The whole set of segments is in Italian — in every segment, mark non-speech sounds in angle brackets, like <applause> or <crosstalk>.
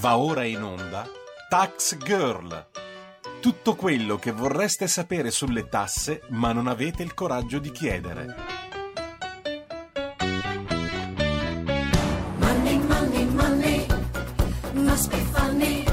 Va ora in onda Tax Girl. Tutto quello che vorreste sapere sulle tasse ma non avete il coraggio di chiedere. Money, money, money must be funny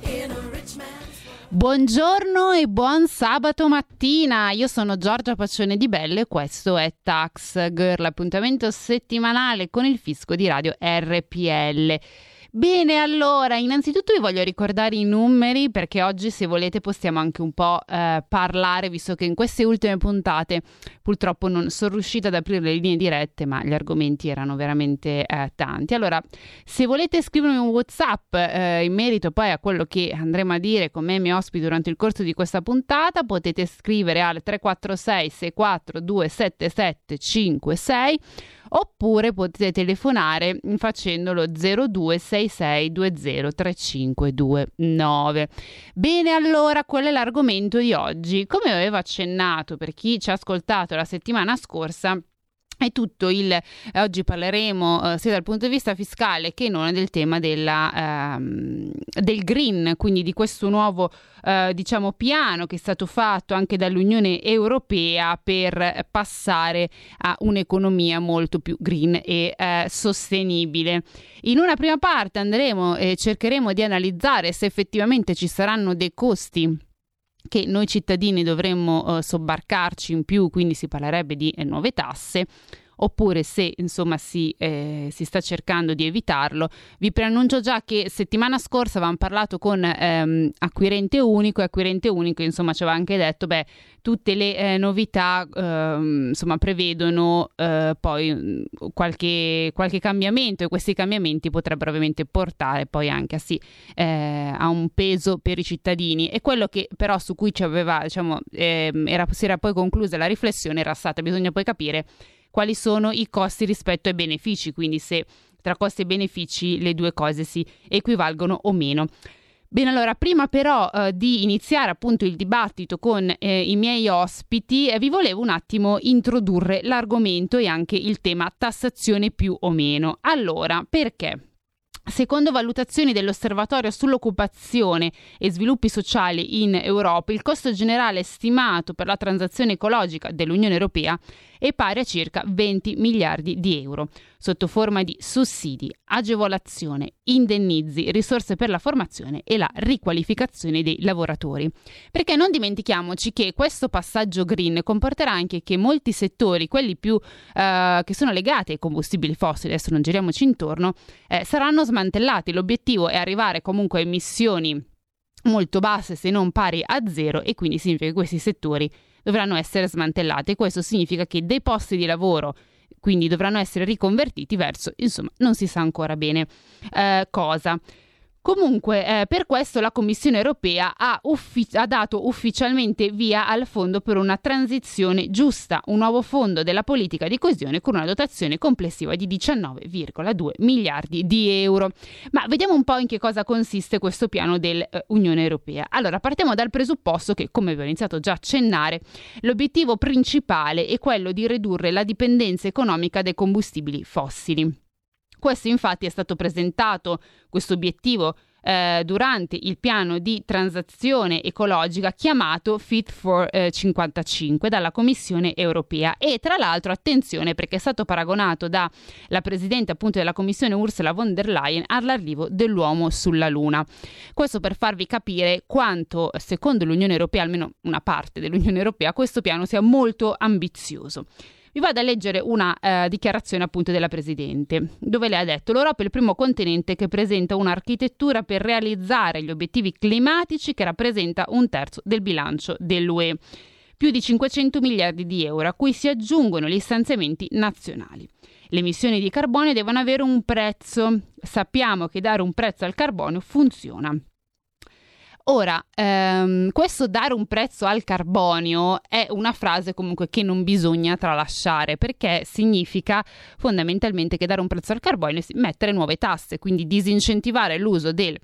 in a rich man's Buongiorno e buon sabato mattina, io sono Giorgia Paccione di Bello e questo è Tax Girl, appuntamento settimanale con il fisco di radio RPL. Bene, allora, innanzitutto vi voglio ricordare i numeri perché oggi se volete possiamo anche un po' eh, parlare, visto che in queste ultime puntate purtroppo non sono riuscita ad aprire le linee dirette, ma gli argomenti erano veramente eh, tanti. Allora, se volete scrivermi un WhatsApp eh, in merito poi a quello che andremo a dire con me e i miei ospiti durante il corso di questa puntata, potete scrivere al 346 642 7756 oppure potete telefonare facendolo 0266203529. Bene, allora quello è l'argomento di oggi. Come avevo accennato per chi ci ha ascoltato la settimana scorsa, è tutto il oggi parleremo eh, sia dal punto di vista fiscale che non del tema della, ehm, del green, quindi di questo nuovo eh, diciamo piano che è stato fatto anche dall'Unione Europea per passare a un'economia molto più green e eh, sostenibile. In una prima parte andremo e cercheremo di analizzare se effettivamente ci saranno dei costi che noi cittadini dovremmo eh, sobbarcarci in più, quindi si parlerebbe di eh, nuove tasse, oppure se insomma si, eh, si, sta cercando di evitarlo. Vi preannuncio già che settimana scorsa avevamo parlato con ehm, Acquirente Unico e Acquirente Unico insomma ci aveva anche detto beh tutte le eh, novità ehm, insomma prevedono eh, poi qualche, qualche, cambiamento e questi cambiamenti potrebbero ovviamente portare poi anche a, sì, eh, a un peso per i cittadini e quello che però su cui ci aveva diciamo ehm, era, si era poi conclusa la riflessione era stata bisogna poi capire quali sono i costi rispetto ai benefici, quindi se tra costi e benefici le due cose si equivalgono o meno. Bene, allora, prima però eh, di iniziare appunto il dibattito con eh, i miei ospiti, eh, vi volevo un attimo introdurre l'argomento e anche il tema tassazione più o meno. Allora, perché? Secondo valutazioni dell'Osservatorio sull'occupazione e sviluppi sociali in Europa, il costo generale stimato per la transazione ecologica dell'Unione Europea è pari a circa 20 miliardi di euro, sotto forma di sussidi, agevolazione, indennizi, risorse per la formazione e la riqualificazione dei lavoratori. Perché non dimentichiamoci che questo passaggio green comporterà anche che molti settori, quelli più eh, che sono legati ai combustibili fossili, adesso non giriamoci intorno, eh, saranno smantellati. L'obiettivo è arrivare comunque a emissioni molto basse se non pari a zero e quindi significa che questi settori dovranno essere smantellate. Questo significa che dei posti di lavoro quindi dovranno essere riconvertiti verso, insomma, non si sa ancora bene eh, cosa. Comunque, eh, per questo la Commissione europea ha, uffi- ha, dato ufficialmente via al Fondo per una transizione giusta, un nuovo fondo della politica di coesione con una dotazione complessiva di 19,2 miliardi di euro. Ma vediamo un po' in che cosa consiste questo piano dell'Unione eh, Europea. Allora, partiamo dal presupposto che, come vi ho iniziato già a accennare, l'obiettivo principale è quello di ridurre la dipendenza economica dai combustibili fossili. Questo infatti è stato presentato, questo obiettivo, eh, durante il piano di transazione ecologica chiamato Fit for eh, 55 dalla Commissione europea e tra l'altro attenzione perché è stato paragonato dalla Presidente appunto della Commissione Ursula von der Leyen all'arrivo dell'uomo sulla Luna. Questo per farvi capire quanto secondo l'Unione Europea, almeno una parte dell'Unione Europea, questo piano sia molto ambizioso. Vi vado a leggere una eh, dichiarazione appunto della Presidente, dove lei ha detto l'Europa è il primo continente che presenta un'architettura per realizzare gli obiettivi climatici che rappresenta un terzo del bilancio dell'UE più di 500 miliardi di euro, a cui si aggiungono gli stanziamenti nazionali. Le emissioni di carbonio devono avere un prezzo. Sappiamo che dare un prezzo al carbonio funziona. Ora, ehm, questo dare un prezzo al carbonio è una frase comunque che non bisogna tralasciare perché significa fondamentalmente che dare un prezzo al carbonio è mettere nuove tasse, quindi disincentivare l'uso del,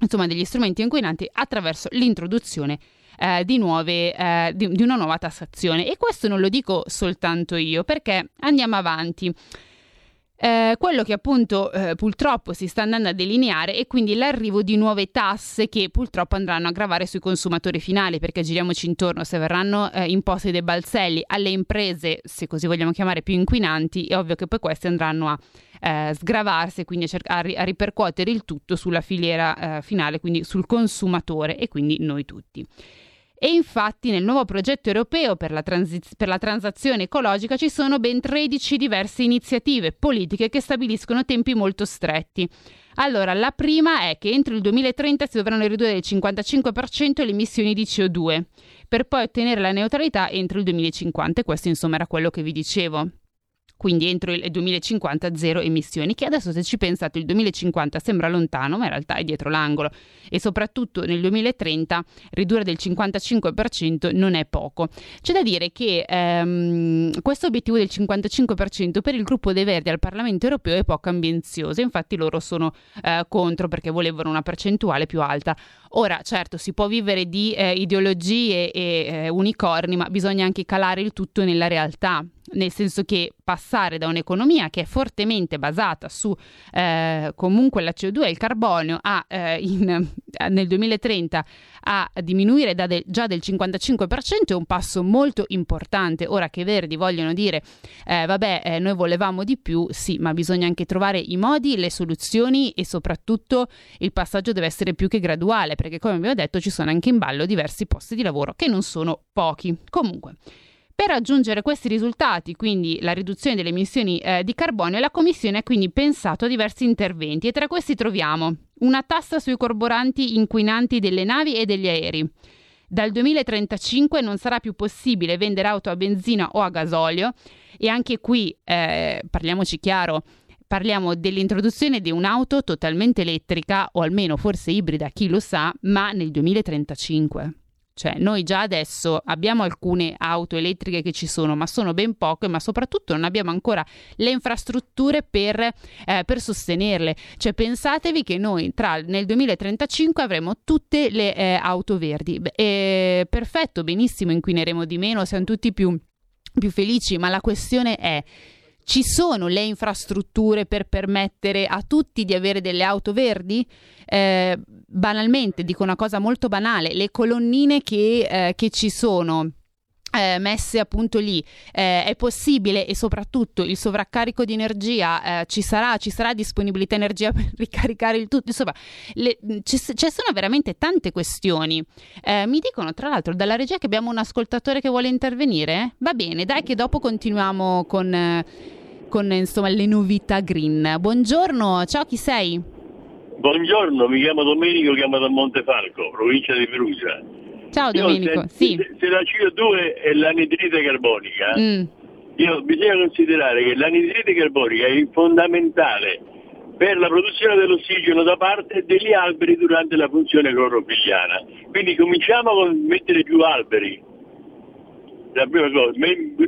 insomma, degli strumenti inquinanti attraverso l'introduzione eh, di, nuove, eh, di, di una nuova tassazione. E questo non lo dico soltanto io perché andiamo avanti. Eh, quello che appunto eh, purtroppo si sta andando a delineare è quindi l'arrivo di nuove tasse che purtroppo andranno a gravare sui consumatori finali, perché giriamoci intorno, se verranno eh, imposti dei balzelli alle imprese, se così vogliamo chiamare, più inquinanti, è ovvio che poi questi andranno a eh, sgravarsi e quindi a, cerca- a, ri- a, ripercuotere il tutto sulla filiera eh, finale, quindi sul consumatore e quindi noi tutti. E infatti nel nuovo progetto europeo per la, transiz- per la, transazione ecologica ci sono ben 13 diverse iniziative politiche che stabiliscono tempi molto stretti. Allora, la prima è che entro il 2030 si dovranno ridurre del 55% le emissioni di CO2, per poi ottenere la neutralità entro il 2050. E questo insomma era quello che vi dicevo quindi entro il 2050 zero emissioni, che adesso se ci pensate il 2050 sembra lontano, ma in realtà è dietro l'angolo e soprattutto nel 2030 ridurre del 55% non è poco. C'è da dire che ehm, questo obiettivo del 55% per il gruppo dei Verdi al Parlamento europeo è poco ambizioso, infatti loro sono eh, contro perché volevano una percentuale più alta. Ora, certo, si può vivere di eh, ideologie e eh, unicorni, ma bisogna anche calare il tutto nella realtà nel senso che passare da un'economia che è fortemente basata su eh, comunque la CO2 e il carbonio a, eh, in, eh, nel 2030 a diminuire da de- già del 55% è un passo molto importante. Ora che i Verdi vogliono dire eh, vabbè eh, noi volevamo di più, sì, ma bisogna anche trovare i modi, le soluzioni e soprattutto il passaggio deve essere più che graduale perché come abbiamo detto ci sono anche in ballo diversi posti di lavoro che non sono pochi. Comunque per raggiungere questi risultati, quindi la riduzione delle emissioni eh, di carbonio, la Commissione ha quindi pensato a diversi interventi e tra questi troviamo una tassa sui carburanti inquinanti delle navi e degli aerei. Dal 2035 non sarà più possibile vendere auto a benzina o a gasolio e anche qui, eh, parliamoci chiaro, parliamo dell'introduzione di un'auto totalmente elettrica o almeno forse ibrida, chi lo sa, ma nel 2035. Cioè, noi già adesso abbiamo alcune auto elettriche che ci sono, ma sono ben poche, ma soprattutto non abbiamo ancora le infrastrutture per, eh, per sostenerle. Cioè, pensatevi che noi tra, nel 2035 avremo tutte le eh, auto verdi. Beh, perfetto, benissimo, inquineremo di meno, siamo tutti più, più felici, ma la questione è ci sono le infrastrutture per permettere a tutti di avere delle auto verdi? Eh, banalmente, dico una cosa molto banale, le colonnine che, eh, che ci sono eh, messe appunto lì. Eh, è possibile e soprattutto il sovraccarico di energia eh, ci sarà ci sarà disponibilità energia <laughs> per ricaricare il tutto. Insomma ci, sono veramente tante questioni. Eh, mi dicono tra l'altro dalla regia che abbiamo un ascoltatore che vuole intervenire? Va bene dai che dopo continuiamo con, con insomma le novità green. Buongiorno ciao chi sei? Buongiorno mi chiamo Domenico chiamo da Montefalco provincia di Perugia Ciao Domenico, io, sì. Se, se, la CO2 è l'anidride carbonica, mm. io, bisogna considerare che l'anidride carbonica è fondamentale per la produzione dell'ossigeno da parte degli alberi durante la funzione clorofilliana. Quindi cominciamo a mettere più alberi, la prima cosa,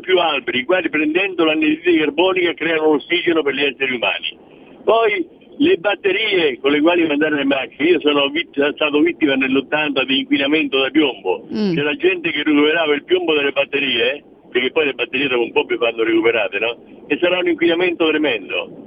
più alberi, i quali prendendo l'anidride carbonica creano ossigeno per gli esseri umani. Poi le batterie con le quali mandare le macchine, io sono vitt- stato vittima nell'80 di inquinamento da piombo, mm. c'era gente che recuperava il piombo delle batterie, perché poi le batterie dopo un po' più vanno recuperate, no? E sarà un inquinamento tremendo.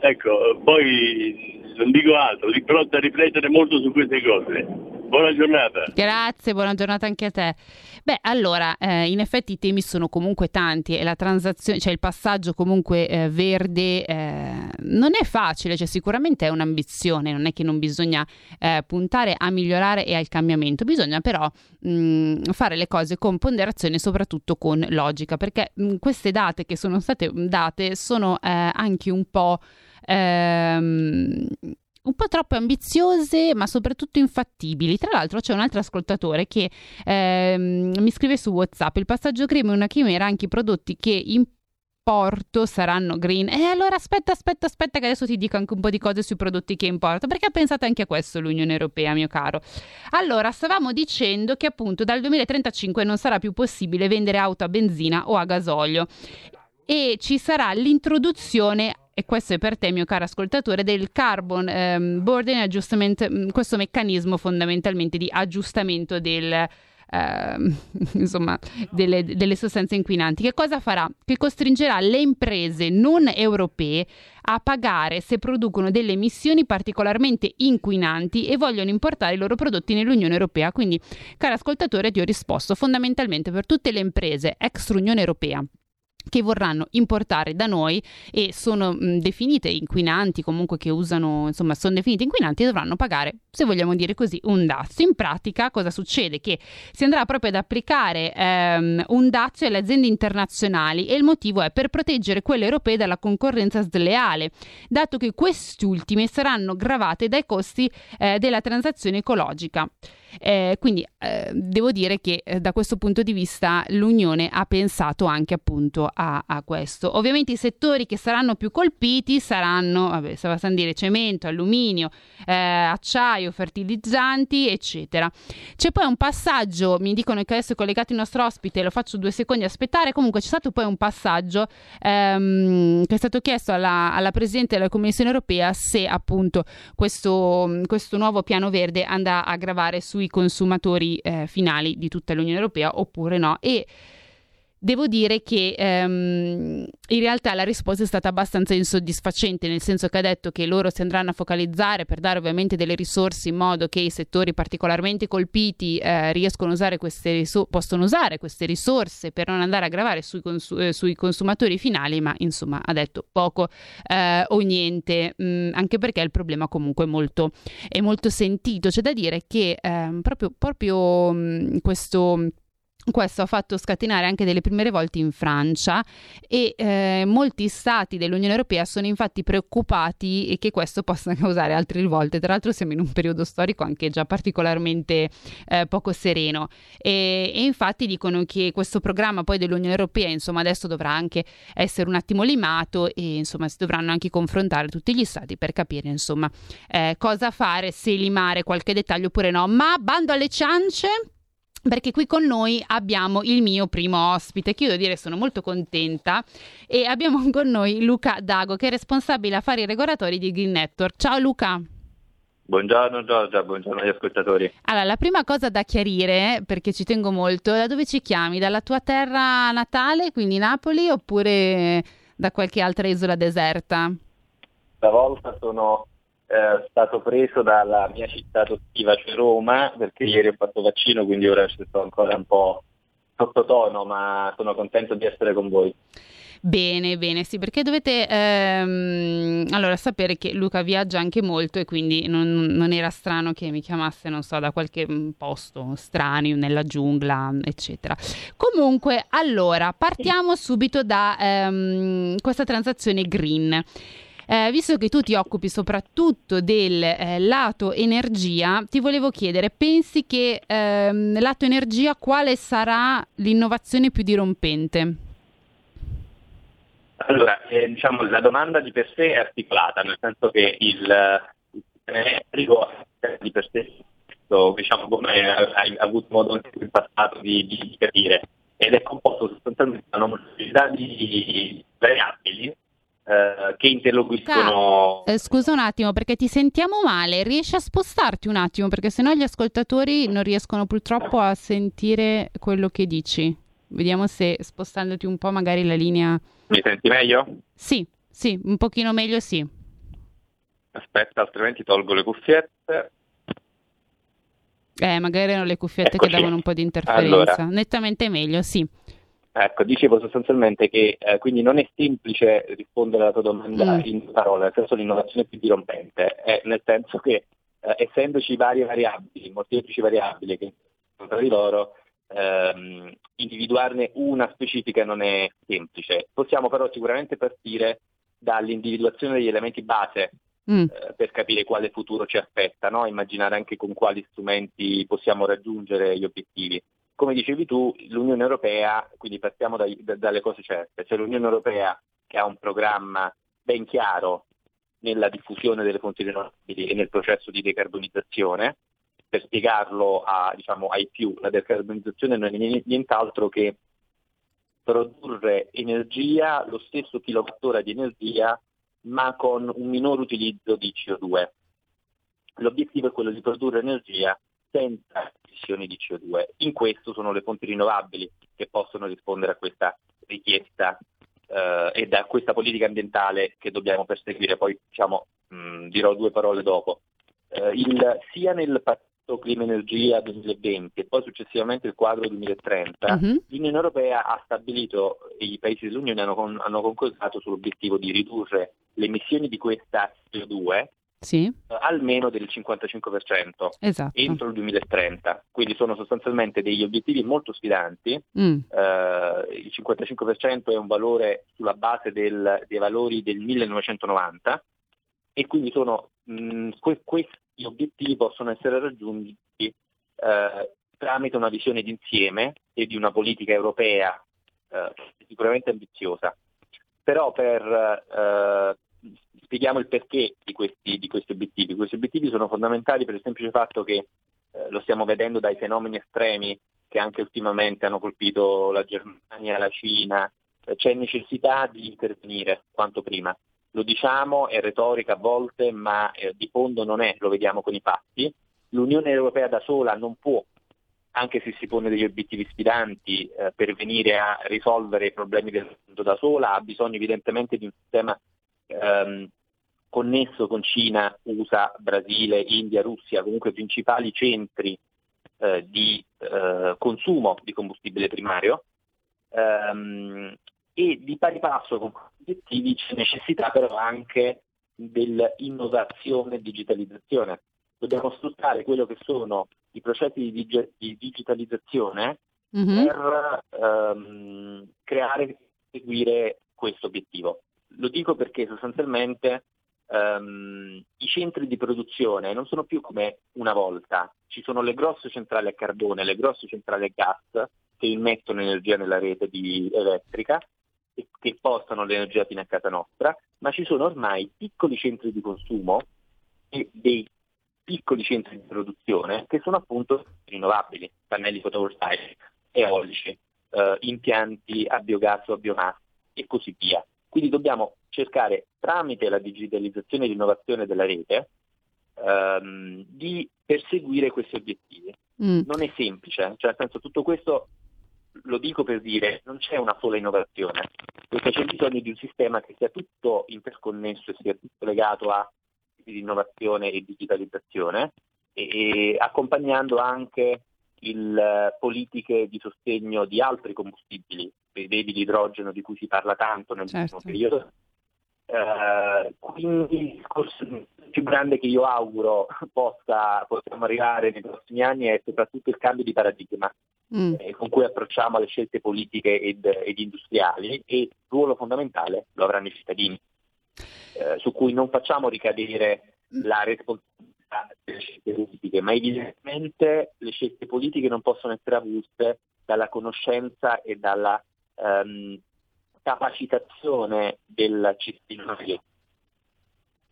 Ecco, poi non dico altro, però da riflettere molto su queste cose. Buona giornata. Grazie, buona giornata anche a te. Beh, allora, eh, in effetti i temi sono comunque tanti e la transazione, cioè il passaggio comunque eh, verde eh, non è facile, cioè sicuramente è un'ambizione, non è che non bisogna eh, puntare a migliorare e al cambiamento, bisogna però mh, fare le cose con ponderazione e soprattutto con logica, perché mh, queste date che sono state date sono eh, anche un po' ehm, un po' troppo ambiziose, ma soprattutto infattibili. Tra l'altro c'è un altro ascoltatore che ehm, mi scrive su WhatsApp: il passaggio green è una chimera, anche i prodotti che importo saranno green. E allora aspetta, aspetta, aspetta, che adesso ti dico anche un po' di cose sui prodotti che importo, perché ha pensato anche a questo l'Unione Europea, mio caro. Allora, stavamo dicendo che appunto dal 2035 non sarà più possibile vendere auto a benzina o a gasolio e ci sarà l'introduzione e questo è per te mio caro ascoltatore, del Carbon um, Burden Adjustment, mm, questo meccanismo fondamentalmente di aggiustamento del, eh, <laughs> insomma, delle, delle sostanze inquinanti. Che cosa farà? Che costringerà le imprese non europee a pagare se producono delle emissioni particolarmente inquinanti e vogliono importare i loro prodotti nell'Unione Europea. Quindi, caro ascoltatore, ti ho risposto fondamentalmente per tutte le imprese extra Unione Europea che vorranno importare da noi e sono mh, definite inquinanti, comunque che usano, insomma, sono definite inquinanti e dovranno pagare, se vogliamo dire così, un dazio. In pratica cosa succede? Che si andrà proprio ad applicare ehm, un dazio alle aziende internazionali e il motivo è per proteggere quelle europee dalla concorrenza sleale, dato che queste ultime saranno gravate dai costi eh, della transazione ecologica. Eh, quindi eh, devo dire che eh, da questo punto di vista l'Unione ha pensato anche appunto a, a, questo. Ovviamente i settori che saranno più colpiti saranno, vabbè, stava a dire cemento, alluminio, eh, acciaio, fertilizzanti, eccetera. C'è poi un passaggio, mi dicono che adesso è collegato il nostro ospite, lo faccio due secondi aspettare, comunque c'è stato poi un passaggio ehm, che è stato chiesto alla, alla Presidente della Commissione europea se appunto questo, questo nuovo piano verde andrà a gravare sui sui consumatori eh, finali di tutta l'Unione Europea oppure no. E Devo dire che um, in realtà la risposta è stata abbastanza insoddisfacente, nel senso che ha detto che loro si andranno a focalizzare per dare ovviamente delle risorse in modo che i settori particolarmente colpiti eh, riescono a usare queste risorse, possono usare queste risorse per non andare a gravare sui, consu- eh, sui consumatori finali, ma insomma ha detto poco eh, o niente, mh, mm, anche perché il problema comunque è molto, è molto sentito. C'è da dire che ehm, proprio, proprio mh, mm, questo questo ha fatto scatenare anche delle prime rivolte in Francia e eh, molti stati dell'Unione Europea sono infatti preoccupati che questo possa causare altre rivolte. Tra l'altro siamo in un periodo storico anche già particolarmente eh, poco sereno e, e, infatti dicono che questo programma poi dell'Unione Europea insomma adesso dovrà anche essere un attimo limato e insomma si dovranno anche confrontare tutti gli stati per capire insomma eh, cosa fare, se limare qualche dettaglio oppure no. Ma bando alle ciance perché qui con noi abbiamo il mio primo ospite, che io devo dire sono molto contenta, e abbiamo <laughs> con noi Luca Dago, che è responsabile affari regolatori di Green Network. Ciao Luca. Buongiorno Giorgia, buongiorno agli ascoltatori. Allora, la prima cosa da chiarire, perché ci tengo molto, da dove ci chiami? Dalla tua terra natale, quindi Napoli, oppure da qualche altra isola deserta? Stavolta sono eh, stato preso dalla mia città adottiva, cioè Roma, perché ieri ho fatto vaccino, quindi ora sto ancora un po' sottotono, ma sono contento di essere con voi. Bene, bene, sì, perché dovete ehm, allora sapere che Luca viaggia anche molto e quindi non, non, era strano che mi chiamasse, non so, da qualche mm, posto strano, nella giungla, eccetera. Comunque, allora, partiamo subito da ehm, questa transazione green. Eh, visto che tu ti occupi soprattutto del eh, lato energia, ti volevo chiedere, pensi che ehm, lato energia quale sarà l'innovazione più dirompente? Allora, eh, diciamo la domanda di per sé è articolata, nel senso che il, sistema elettrico di per sé, diciamo come hai avuto modo anche in passato di, di capire, ed è composto sostanzialmente da una molteplicità di variabili eh, che interloquiscono. Eh, scusa un attimo perché ti sentiamo male, riesci a spostarti un attimo perché sennò gli ascoltatori non riescono purtroppo a sentire quello che dici. Vediamo se spostandoti un po' magari la linea... Mi senti meglio? Sì, sì, un pochino meglio sì. Aspetta, altrimenti tolgo le cuffiette. Eh, magari erano le cuffiette Eccoci. che davano un po' di interferenza. Allora. Nettamente meglio, sì. Ecco, dicevo sostanzialmente che eh, quindi non è semplice rispondere alla tua domanda mm. in parole, nel senso l'innovazione più dirompente, è nel senso che eh, essendoci varie variabili, molteplici variabili che sono tra di loro, ehm, individuarne una specifica non è semplice. Possiamo però sicuramente partire dall'individuazione degli elementi base mm. eh, per capire quale futuro ci aspetta, no? immaginare anche con quali strumenti possiamo raggiungere gli obiettivi come dicevi tu, l'Unione Europea, quindi partiamo dai, da, dalle cose certe, c'è l'Unione Europea che ha un programma ben chiaro nella diffusione delle fonti rinnovabili e nel processo di decarbonizzazione. Per spiegarlo a, diciamo, ai più, la decarbonizzazione non è nient'altro che produrre energia, lo stesso kilowattora di energia, ma con un minor utilizzo di CO2. L'obiettivo è quello di produrre energia senza emissioni di CO2. In questo sono le fonti rinnovabili che possono rispondere a questa richiesta eh, e da questa politica ambientale che dobbiamo perseguire. Poi diciamo, mh, dirò due parole dopo. Eh, il, sia nel patto clima energia 2020 e poi successivamente il quadro 2030, uh-huh. l'Unione Europea ha stabilito e i paesi dell'Unione hanno, con, hanno concordato sull'obiettivo di ridurre le emissioni di questa CO2 sì. uh, almeno del 55% esatto. entro il 2030. Quindi sono sostanzialmente degli obiettivi molto sfidanti. Mm. Uh, il 55% è un valore sulla base del, dei valori del 1990 e quindi sono, mh, mm, que- questi obiettivi possono essere raggiunti uh, tramite una visione d'insieme e di una politica europea sicuramente ambiziosa. Però per spieghiamo il perché di questi, di questi, obiettivi. Questi obiettivi sono fondamentali per il semplice fatto che eh, lo stiamo vedendo dai fenomeni estremi che anche ultimamente hanno colpito la Germania, la Cina, eh, c'è necessità di intervenire quanto prima. Lo diciamo, è retorica a volte, ma eh, di fondo non è, lo vediamo con i fatti. L'Unione Europea da sola non può, anche se si pone degli obiettivi sfidanti, eh, per venire a risolvere i problemi del mondo da sola, ha bisogno evidentemente di un sistema ehm, connesso con Cina, USA, Brasile, India, Russia, comunque i principali centri eh, di eh, consumo di combustibile primario. Ehm, e di pari passo con questi obiettivi c'è necessità però anche dell'innovazione e digitalizzazione. Dobbiamo sfruttare quello che sono i processi di, dig- di digitalizzazione mm-hmm. per ehm, creare e seguire questo obiettivo. Lo dico perché sostanzialmente um, i centri di produzione non sono più come una volta, ci sono le grosse centrali a carbone, le grosse centrali a gas che immettono energia nella rete di, elettrica e che portano l'energia fino a casa nostra, ma ci sono ormai piccoli centri di consumo e dei piccoli centri di produzione che sono appunto rinnovabili, pannelli fotovoltaici, eolici, eh, impianti a biogas o a biomassa e così via. Quindi dobbiamo cercare tramite la digitalizzazione e l'innovazione della rete ehm, di perseguire questi obiettivi. Mm. Non è semplice, cioè nel senso tutto questo lo dico per dire, non c'è una sola innovazione, perché c'è bisogno di un sistema che sia tutto interconnesso e sia tutto legato a innovazione e digitalizzazione e, e accompagnando anche il, uh, politiche di sostegno di altri combustibili, vedi l'idrogeno di cui si parla tanto nel certo. periodo. Uh, quindi il discorso più grande che io auguro possa, possiamo arrivare nei prossimi anni è soprattutto il cambio di paradigma mm. eh, con cui approcciamo le scelte politiche ed, ed, industriali e il ruolo fondamentale lo avranno i cittadini, eh, su cui non facciamo ricadere la responsabilità delle scelte politiche, ma evidentemente le scelte politiche non possono essere avute dalla conoscenza e dalla ehm, capacitazione del cittadino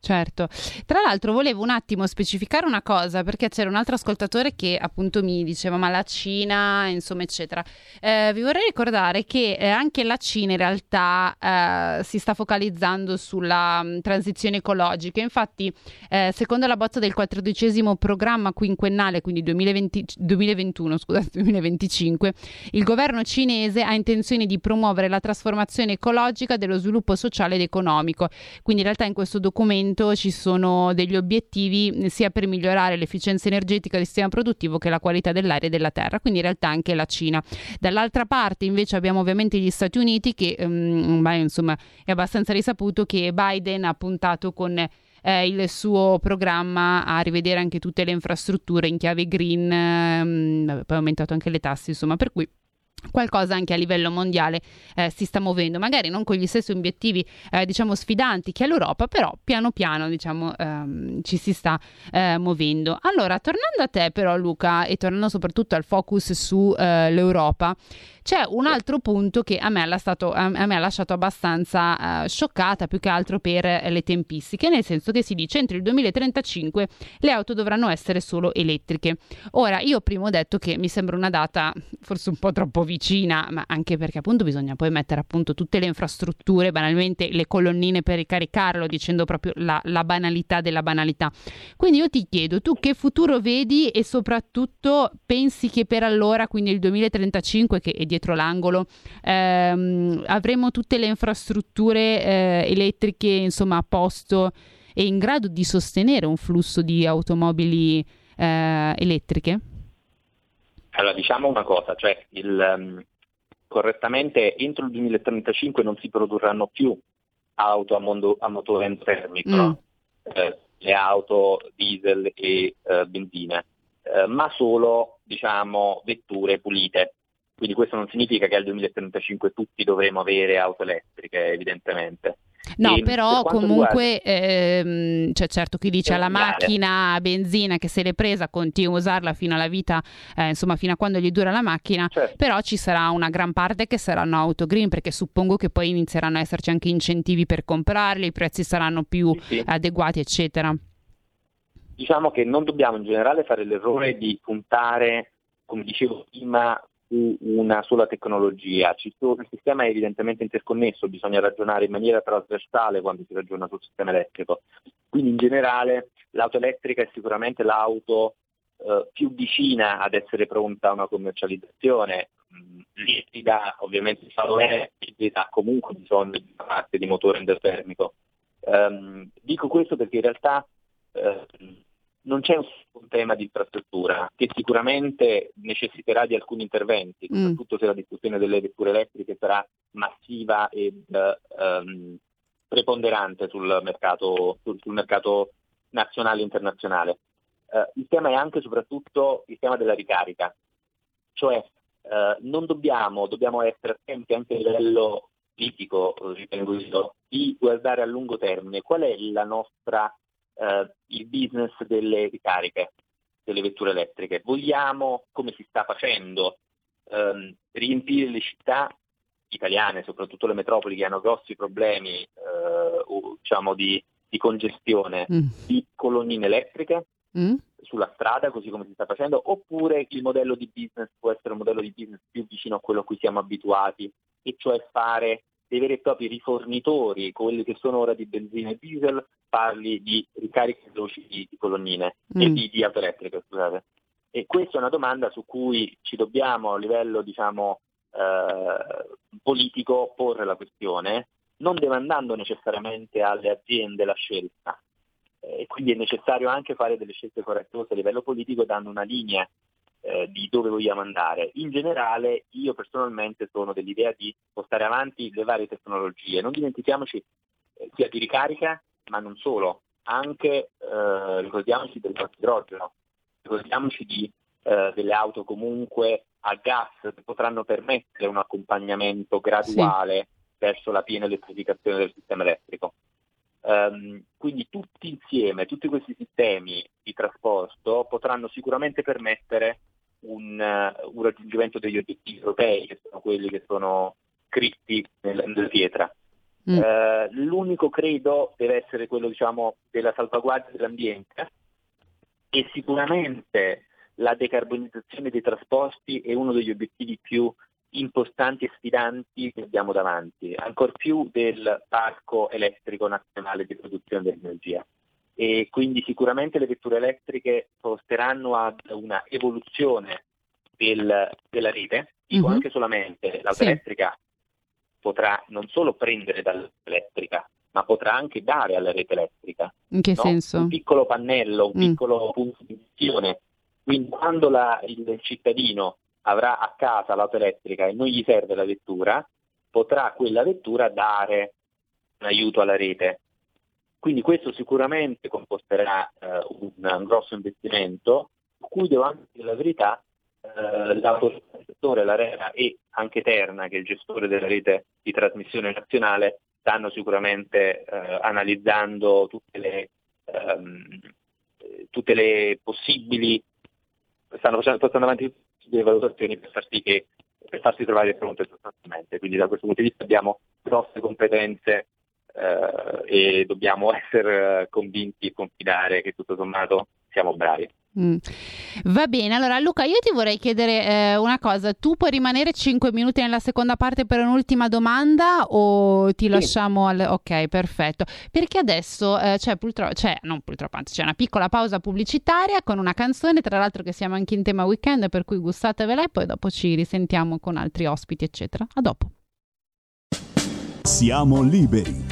Certo, tra l'altro volevo un attimo specificare una cosa perché c'era un altro ascoltatore che appunto mi diceva ma la Cina insomma eccetera. Eh, vi vorrei ricordare che eh, anche la Cina in realtà eh, si sta focalizzando sulla mh, mm, transizione ecologica, infatti eh, secondo la bozza del quattordicesimo programma quinquennale, quindi 2020, 2021 scusate <laughs> 2025, il governo cinese ha intenzione di promuovere la trasformazione ecologica dello sviluppo sociale ed economico, quindi in realtà in questo documento momento ci sono degli obiettivi sia per migliorare l'efficienza energetica del sistema produttivo che la qualità dell'aria e della terra, quindi in realtà anche la Cina. Dall'altra parte invece abbiamo ovviamente gli Stati Uniti che um, insomma è abbastanza risaputo che Biden ha puntato con eh, il suo programma a rivedere anche tutte le infrastrutture in chiave green, ehm, poi ha aumentato anche le tasse, insomma, per cui qualcosa anche a livello mondiale eh, si sta muovendo, magari non con gli stessi obiettivi eh, diciamo sfidanti che l'Europa, però piano piano diciamo ehm, ci si sta eh, muovendo. Allora, tornando a te però Luca e tornando soprattutto al focus sull'Europa, eh, c'è un altro punto che a me, stato, a me ha lasciato abbastanza uh, scioccata, più che altro per le tempistiche, nel senso che si dice entro il 2035 le auto dovranno essere solo elettriche. Ora, io prima ho detto che mi sembra una data forse un po' troppo vicina, ma anche perché appunto bisogna poi mettere appunto tutte le infrastrutture, banalmente le colonnine per ricaricarlo, dicendo proprio la, la banalità della banalità. Quindi io ti chiedo, tu che futuro vedi e soprattutto pensi che per allora, quindi il 2035 che è dietro l'angolo, ehm, avremo tutte le infrastrutture eh, elettriche insomma a posto e in grado di sostenere un flusso di automobili eh, elettriche? Allora, diciamo una cosa, cioè il, um, correttamente entro il 2035 non si produrranno più auto a, mondo, a motore endotermico, mm. eh, le auto diesel e eh, benzina, eh, ma solo diciamo, vetture pulite. Quindi questo non significa che al 2035 tutti dovremo avere auto elettriche, evidentemente. No, e però comunque ehm, cioè certo chi dice alla macchina a benzina che se l'è presa continua a usarla fino alla vita, eh, insomma fino a quando gli dura la macchina, certo. però ci sarà una gran parte che saranno auto green perché suppongo che poi inizieranno a esserci anche incentivi per comprarli, i prezzi saranno più sì, sì. adeguati eccetera. Diciamo che non dobbiamo in generale fare l'errore di puntare, come dicevo prima, su una sola tecnologia. il sistema è evidentemente interconnesso, bisogna ragionare in maniera trasversale quando si ragiona sul sistema elettrico. Quindi in generale l'auto elettrica è sicuramente l'auto eh, più vicina ad essere pronta a una commercializzazione. Mm, l'ibrida ovviamente lo è, ha comunque bisogno di una parte di motore endotermico. Um, dico questo perché in realtà uh, non c'è un tema di infrastruttura che sicuramente necessiterà di alcuni interventi, mm. soprattutto se la diffusione delle vetture elettriche sarà massiva ed um, preponderante sul mercato, sul, sul mercato, nazionale e internazionale. Uh, il tema è anche e soprattutto il tema della ricarica, cioè uh, non dobbiamo, dobbiamo essere attenti anche a livello politico, ritengo io, di guardare a lungo termine qual è la nostra eh, il business delle ricariche delle vetture elettriche. Vogliamo, come si sta facendo, ehm, riempire le città italiane, soprattutto le metropoli che hanno grossi problemi eh, diciamo, di, di congestione, mm. di colonnine elettriche mm. sulla strada, così come si sta facendo, oppure il modello di business può essere un modello di business più vicino a quello a cui siamo abituati, e cioè fare dei veri e propri rifornitori, quelli che sono ora di benzina e diesel, parli di ricariche veloci di, di colonnine mm. e di, di auto elettriche, scusate. E questa è una domanda su cui ci dobbiamo a livello diciamo, eh, politico porre la questione, non demandando necessariamente alle aziende la scelta. E quindi è necessario anche fare delle scelte correttose a livello politico, dando una linea eh, di dove vogliamo andare. In generale io personalmente sono dell'idea di portare avanti le varie tecnologie. Non dimentichiamoci eh, sia di ricarica, ma non solo, anche eh, ricordiamoci del gas idrogeno, ricordiamoci di, eh, delle auto comunque a gas che potranno permettere un accompagnamento graduale sì. verso la piena elettrificazione del sistema elettrico. Um, quindi tutti insieme, tutti questi sistemi di trasporto potranno sicuramente permettere un, uh, un raggiungimento degli obiettivi europei, che sono quelli che sono scritti nel, nella pietra. Mm. Uh, l'unico credo deve essere quello diciamo, della salvaguardia dell'ambiente e sicuramente la decarbonizzazione dei trasporti è uno degli obiettivi più importanti e sfidanti che abbiamo davanti, ancor più del parco elettrico nazionale di produzione dell'energia e quindi sicuramente le vetture elettriche porteranno ad una evoluzione del, della rete, dico mm-hmm. anche solamente l'auto sì. elettrica potrà non solo prendere dall'elettrica, ma potrà anche dare alla rete elettrica. In che no? senso? Un piccolo pannello, un mm. piccolo punto di visione. Quindi quando la, il cittadino avrà a casa l'auto elettrica e non gli serve la vettura, potrà quella vettura dare un aiuto alla rete quindi questo sicuramente comporterà eh, un, un, grosso investimento, su cui devo anche dire la verità, eh, l'autorità, la RERA e anche Terna, che è il gestore della rete di trasmissione nazionale, stanno sicuramente eh, analizzando tutte le, ehm, tutte le possibili, stanno facendo, portando avanti delle valutazioni per far sì che per farsi trovare pronte sostanzialmente. Quindi da questo punto di vista abbiamo grosse competenze eh, e dobbiamo <laughs> essere convinti e confidare che tutto sommato siamo bravi. Mm. Va bene, allora Luca, io ti vorrei chiedere eh, una cosa, tu puoi rimanere 5 minuti nella seconda parte per un'ultima domanda o ti sì. lasciamo al... Ok, perfetto, perché adesso eh, c'è purtroppo, c'è, non purtroppo, anzi c'è una piccola pausa pubblicitaria con una canzone, tra l'altro che siamo anche in tema weekend, per cui gustatevela e poi dopo ci risentiamo con altri ospiti, eccetera. A dopo. Siamo liberi,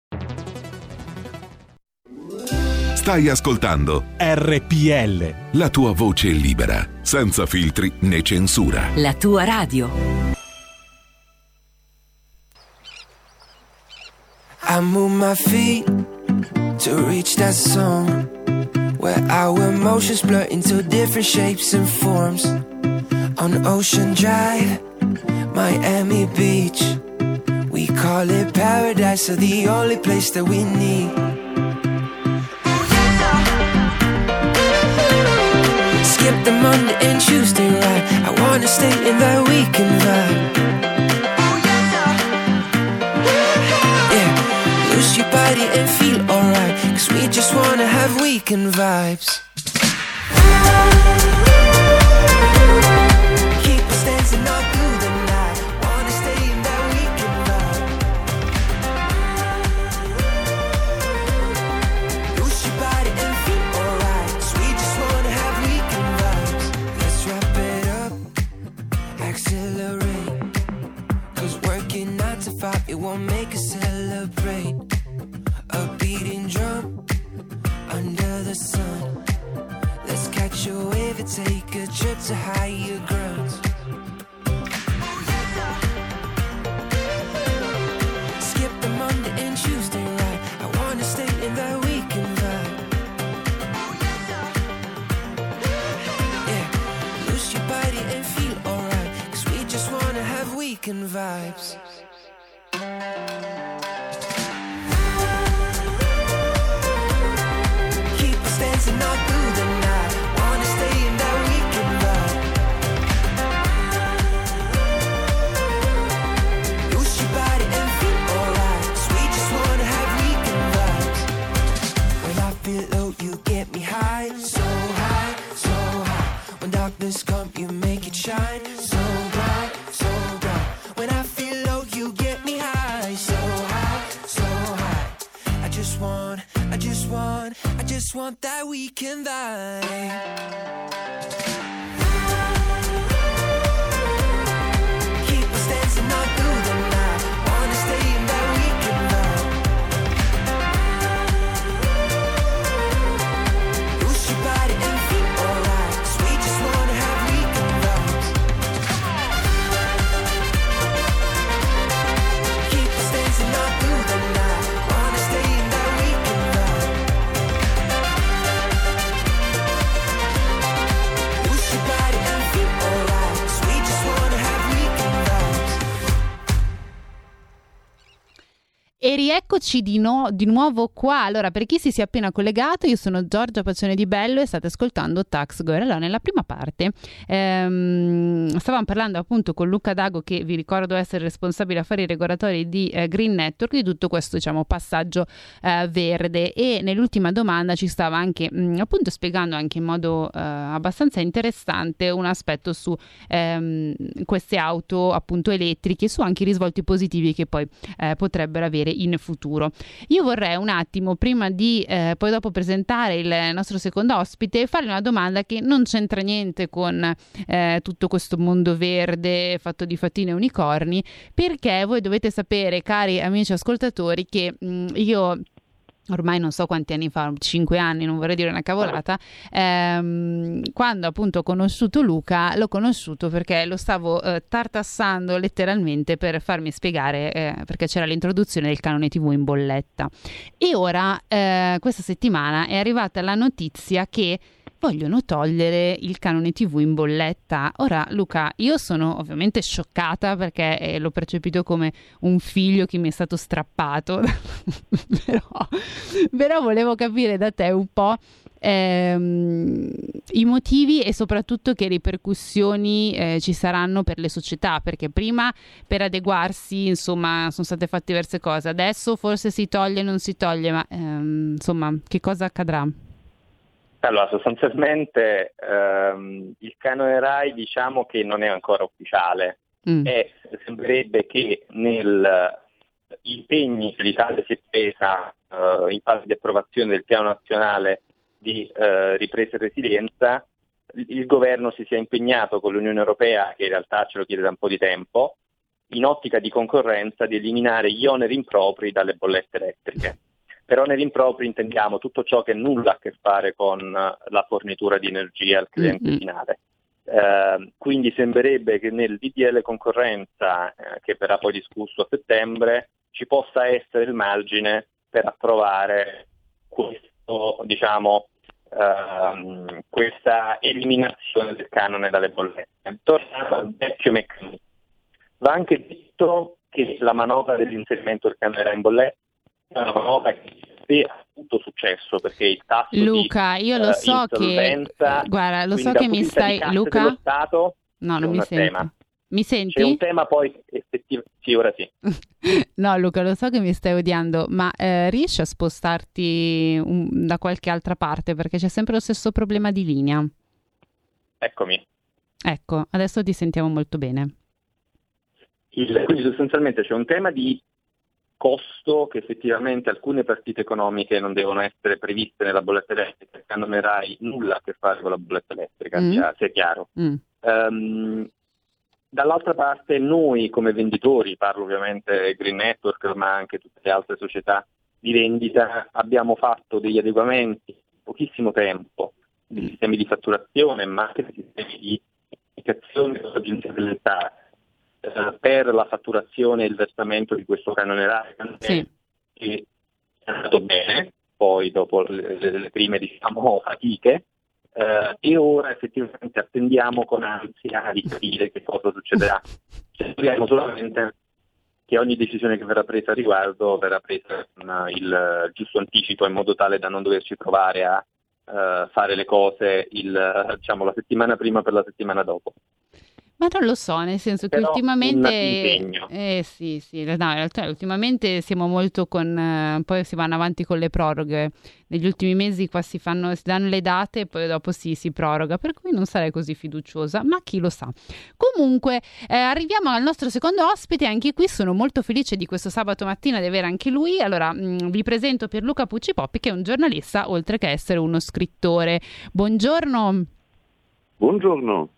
Stai ascoltando RPL. La tua voce libera, senza filtri né censura. La tua radio. I move my feet to reach that zone where our emotions blur into different shapes and forms. On Ocean Drive, Miami Beach, we call it paradise, so the only place that we need. Skip the Monday and Tuesday ride. I wanna stay in that weekend vibe. Yeah, lose your body and feel alright. Cause we just wanna have weekend vibes. Keep us dancing all make us celebrate. A beating drum under the sun. Let's catch a wave and take a trip to higher grounds. Skip the Monday and Tuesday ride. I wanna stay in that weekend vibe. Yeah, lose your body and feel alright. Cause we just wanna have weekend vibes. Just want that weekend vibe. E rieccoci di, no- di nuovo qua. Allora, per chi si sia appena collegato, io sono Giorgia Pacione di Bello e state ascoltando Tax Girl. Allora, nella prima parte ehm, stavamo parlando appunto con Luca Dago, che vi ricordo essere responsabile affari regolatori di eh, Green Network, di tutto questo diciamo passaggio eh, verde. E nell'ultima domanda ci stava anche mh, appunto spiegando anche in modo eh, abbastanza interessante un aspetto su ehm, queste auto appunto elettriche, su anche i risvolti positivi che poi eh, potrebbero avere in futuro. Io vorrei un attimo, prima di eh, poi dopo presentare il nostro secondo ospite, fargli una domanda che non c'entra niente con eh, tutto questo mondo verde fatto di fattine e unicorni, perché voi dovete sapere, cari amici ascoltatori, che mh, io ormai non so quanti anni fa, cinque anni, non vorrei dire una cavolata, ehm, quando appunto ho conosciuto Luca, l'ho conosciuto perché lo stavo eh, tartassando letteralmente per farmi spiegare, eh, perché c'era l'introduzione del canone TV in bolletta. E ora, eh, questa settimana, è arrivata la notizia che vogliono togliere il canone TV in bolletta. Ora, Luca, io sono ovviamente scioccata perché eh, l'ho percepito come un figlio che mi è stato strappato, <laughs> però, però volevo capire da te un po'. Ehm, i motivi e soprattutto che ripercussioni eh, ci saranno per le società perché prima per adeguarsi insomma sono state fatte diverse cose adesso forse si toglie non si toglie ma ehm, insomma che cosa accadrà? Allora, sostanzialmente ehm, il canone RAI diciamo che non è ancora ufficiale Mm. e sembrerebbe che negli impegni che l'Italia si è presa eh, in fase di approvazione del piano nazionale di eh, ripresa e resilienza, il, il governo si sia impegnato con l'Unione Europea, che in realtà ce lo chiede da un po' di tempo, in ottica di concorrenza di eliminare gli oneri impropri dalle bollette elettriche. Per oneri impropri intendiamo tutto ciò che nulla ha a che fare con eh, la fornitura di energia al cliente finale. Eh, quindi sembrerebbe che nel DDL concorrenza, eh, che verrà poi discusso a settembre, ci possa essere il margine per approvare questo, diciamo, ehm, questa eliminazione del canone dalle bollette. Tornando al vecchio meccanismo, va anche detto che la manovra dell'inserimento del canone in bolletta è una manovra che sì, ha avuto successo perché il tasso Luca, di io lo eh, so che insolvenza, guarda, lo so che mi stai Luca? Stato No, non mi senti. tema. Mi C'è un senti? tema poi effettivamente, sì, ora sì. <laughs> No, Luca, lo so che mi stai odiando, ma eh, riesci a spostarti un- da qualche altra parte perché c'è sempre lo stesso problema di linea. Eccomi. Ecco, adesso ti sentiamo molto bene. Il- quindi sostanzialmente c'è un tema di costo che effettivamente alcune partite economiche non devono essere previste nella bolletta elettrica, che non avrai nulla a che fare con la bolletta elettrica, Mm. sia, sia chiaro. Mm. Ehm, dall'altra parte noi come venditori, parlo ovviamente Green Network ma anche tutte le altre società di vendita, abbiamo fatto degli adeguamenti in pochissimo tempo di sistemi di fatturazione ma anche di sistemi di comunicazione con l'agenzia delle entrate eh, per la fatturazione e il versamento di questo canone RAI Sì. che è andato bene, poi dopo le, le- le prime diciamo, fatiche, eh, e ora effettivamente attendiamo con ansia di capire che cosa succederà. <laughs> Speriamo solamente che ogni decisione che verrà presa a riguardo verrà presa con il giusto anticipo in modo tale da non doverci trovare a eh, fare le cose il, diciamo, la settimana prima per la settimana dopo. Ma non lo so, nel senso che Però ultimamente... un impegno. Eh sì, sì, no, in realtà ultimamente siamo molto con... eh, poi si vanno avanti con le proroghe. Negli ultimi mesi qua si, fanno, si danno le date e poi dopo si, si proroga, per cui non sarei così fiduciosa, ma chi lo sa. Comunque eh, arriviamo al nostro secondo ospite, anche qui sono molto felice di questo sabato mattina di avere anche lui. Allora mh, vi presento Pierluca Pucci Poppi che è un giornalista oltre che essere uno scrittore. Buongiorno. Buongiorno.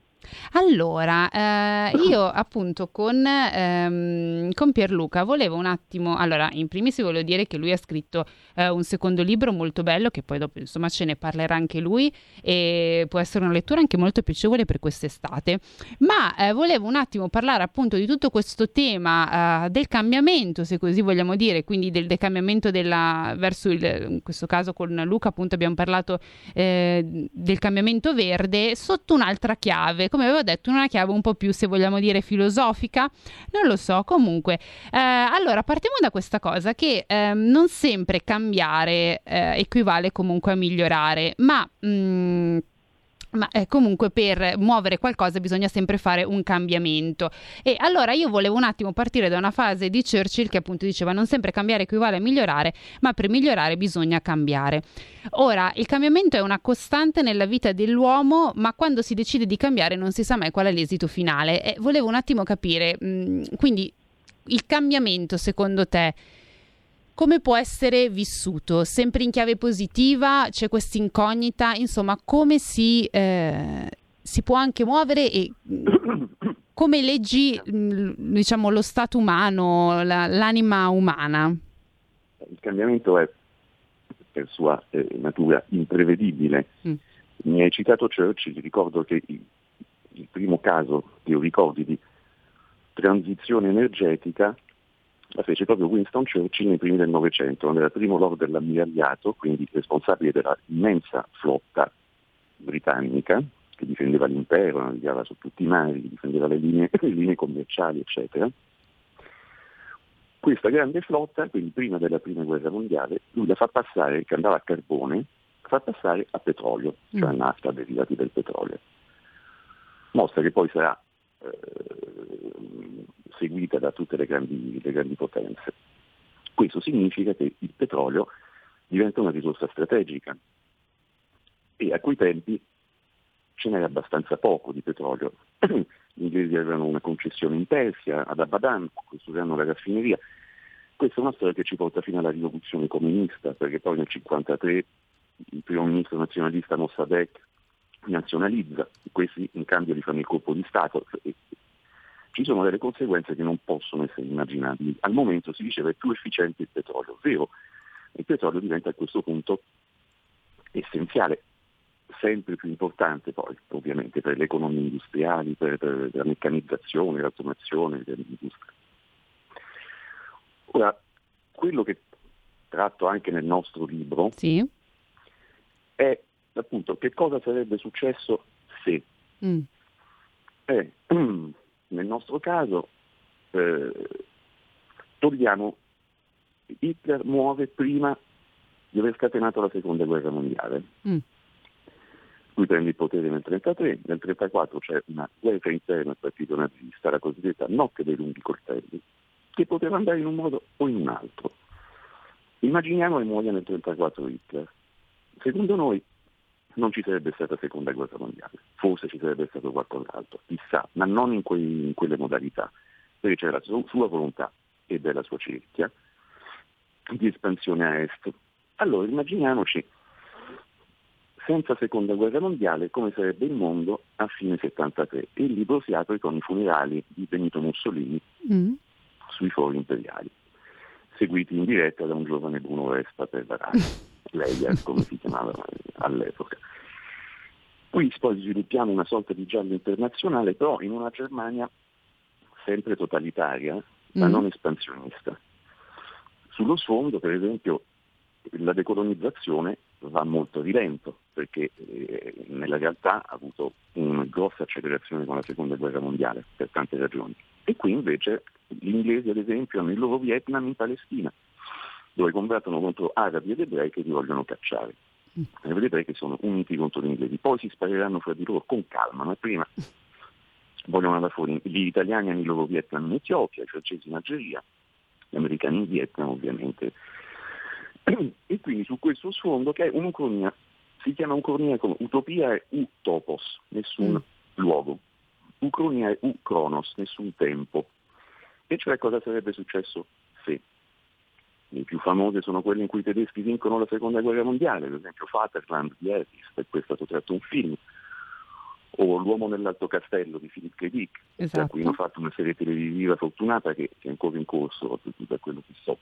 Allora, eh, <laughs> io appunto con, ehm, con Pierluca volevo un attimo, allora in primis volevo dire che lui ha scritto eh, un secondo libro molto bello che poi dopo insomma ce ne parlerà anche lui e può essere una lettura anche molto piacevole per quest'estate, ma eh, volevo un attimo parlare appunto di tutto questo tema eh, del cambiamento, se così vogliamo dire, quindi del decambiamento della, verso il, in questo caso con Luca appunto abbiamo parlato eh, del cambiamento verde sotto un'altra chiave, come avevo detto, una chiave un po' più, se vogliamo dire, filosofica, non lo so, comunque. Eh, allora, partiamo da questa cosa che ehm, non sempre cambiare eh, equivale comunque a migliorare, ma... mm, ma eh, comunque per muovere qualcosa bisogna sempre fare un cambiamento. E allora io volevo un attimo partire da una fase di Churchill che appunto diceva non sempre cambiare equivale a migliorare, ma per migliorare bisogna cambiare. Ora, il cambiamento è una costante nella vita dell'uomo, ma quando si decide di cambiare non si sa mai qual è l'esito finale. E volevo un attimo capire, mh, quindi il cambiamento secondo te come può essere vissuto? Sempre in chiave positiva? C'è questa incognita? Insomma, come si, eh, si può anche muovere e <coughs> come leggi mh, diciamo, lo stato umano, la- l'anima umana? Il cambiamento è per sua eh, natura imprevedibile. Mm. Mi hai citato Churchill, ricordo che il, il primo caso che io ricordi di transizione energetica la fece proprio Winston Churchill nei primi del Novecento, quando era primo lord dell'ammiragliato, quindi responsabile della immensa flotta britannica che difendeva l'impero, navigava su tutti i mari, difendeva le linee, <laughs> le linee commerciali, eccetera. Questa grande flotta, quindi prima della prima guerra mondiale, lui la fa passare, che andava a carbone, fa passare a petrolio, cioè a nafta, derivati del petrolio. Mostra che poi sarà eh, seguita da tutte le grandi, le grandi potenze. Questo significa che il petrolio diventa una risorsa strategica e a quei tempi ce n'era abbastanza poco di petrolio. <clears throat> Gli inglesi avevano una concessione in Persia, ad Abadan, costruiranno la raffineria. Questa è una storia che ci porta fino alla rivoluzione comunista, perché poi nel 1953 il primo ministro nazionalista Mossadegh nazionalizza, questi in cambio gli fanno il colpo di Stato. Ci sono delle conseguenze che non possono essere immaginabili. Al momento si diceva è più efficiente il petrolio, vero? Il petrolio diventa a questo punto essenziale, sempre più importante poi, ovviamente, per le economie industriali, per, per la meccanizzazione, l'automazione dell'industria. Ora, quello che tratto anche nel nostro libro Sì. è appunto che cosa sarebbe successo se. Mm. Eh, <clears throat> nel nostro caso eh, togliamo Hitler muove prima di aver scatenato la seconda guerra mondiale. Mm. Lui prende il potere nel 1933, nel 1934 c'è una guerra interna al partito nazista, la cosiddetta notte dei lunghi coltelli, che poteva andare in un modo o in un altro. Immaginiamo che muoia nel 1934 Hitler. Secondo noi non ci sarebbe stata seconda guerra mondiale, forse ci sarebbe stato qualcos'altro, chissà, ma non in, quei- in quelle modalità, perché c'era la su- sua volontà e della sua cerchia di espansione a est. Allora immaginiamoci senza seconda guerra mondiale come sarebbe il mondo a fine 73 e il libro si apre con i funerali di Benito Mussolini Mm. sui fori imperiali, seguiti in diretta da un giovane Bruno Vespa per la radio, <laughs> Leia come si chiamava all'epoca. Qui poi sviluppiamo una sorta di giallo internazionale, però in una Germania sempre totalitaria, ma Mm. non espansionista. Sullo sfondo, per esempio, la decolonizzazione va molto a rilento, perché eh, nella realtà ha avuto una grossa accelerazione con la seconda guerra mondiale, per tante ragioni. E qui invece gli inglesi, ad esempio, hanno il loro Vietnam in Palestina, dove combattono contro arabi ed ebrei che li vogliono cacciare. E vedete che sono uniti contro gli inglesi, poi si spareranno fra di loro con calma, ma prima <laughs> vogliono andare fuori gli italiani hanno il loro Vietnam in Etiopia, i francesi in Algeria, gli americani in Vietnam ovviamente. <clears throat> E quindi su questo sfondo che è un'ucronia, si chiama ucronia come utopia è utopos, nessun luogo, ucronia è u-cronos, nessun tempo. E cioè cosa sarebbe successo se? Le più famose sono quelle in cui i tedeschi vincono la seconda guerra mondiale, ad esempio Vaterland di Elvis, per cui è stato tratto un film, o L'uomo nell'alto castello di Philip K. Dick, da Esatto. cui hanno fatto una serie televisiva fortunata che, è ancora in corso, da quello che so.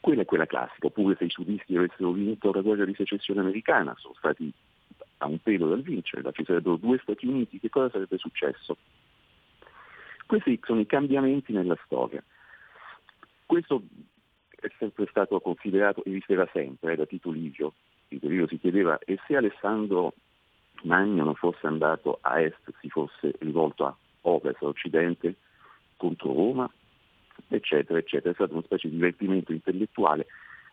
Quella è quella classica, oppure se i sudisti avessero vinto la guerra di secessione americana, sono stati a un pelo dal vincerla, ci sarebbero due Stati Uniti, che cosa sarebbe successo? Questi sono i cambiamenti nella storia. Questo è sempre stato considerato, esisteva sempre, eh, da Tito Livio. Tito Livio si chiedeva e se Alessandro Magno non fosse andato a est, si fosse rivolto a ovest, a occidente, contro Roma, eccetera, eccetera. È stato una specie di divertimento intellettuale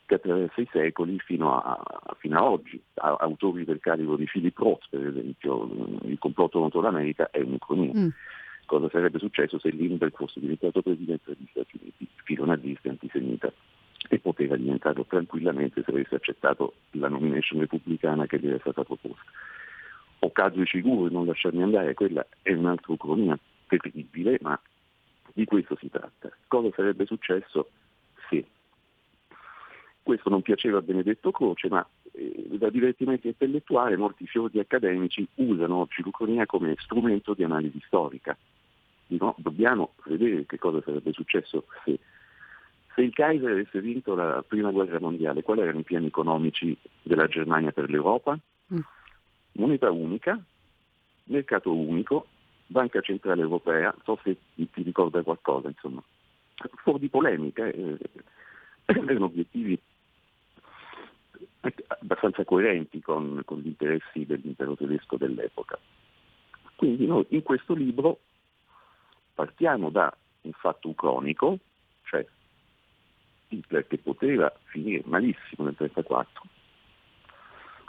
che attraversa i secoli fino a, fino a oggi. A- autori del calibro di Philip Roth, per esempio, il complotto contro l'America è un'ucronia. Mm. Cosa sarebbe successo se Lindbergh fosse diventato presidente degli Stati Uniti, filo nazista e antisemita, e poteva diventarlo tranquillamente se avesse accettato la nomination repubblicana che gli era stata proposta. O caso di sicuro non lasciarmi andare, quella è un'altra ucronia terribile, ma di questo si tratta. Cosa sarebbe successo se Questo non piaceva a Benedetto Croce, ma eh, da divertimento intellettuale molti fiordi accademici usano oggi l'Ucraina come strumento di analisi storica. Dicono, dobbiamo vedere che cosa sarebbe successo se, se il Kaiser avesse vinto la prima guerra mondiale, quali erano i piani economici della Germania per l'Europa? Mm. Moneta unica, mercato unico, Banca Centrale Europea, so se ti ricorda qualcosa, insomma, fuori di polemica, eh, <clears throat> erano obiettivi abbastanza coerenti con, con gli interessi dell'impero tedesco dell'epoca. Quindi noi in questo libro partiamo da un fatto ucronico, cioè Hitler che poteva finire malissimo nel 1934,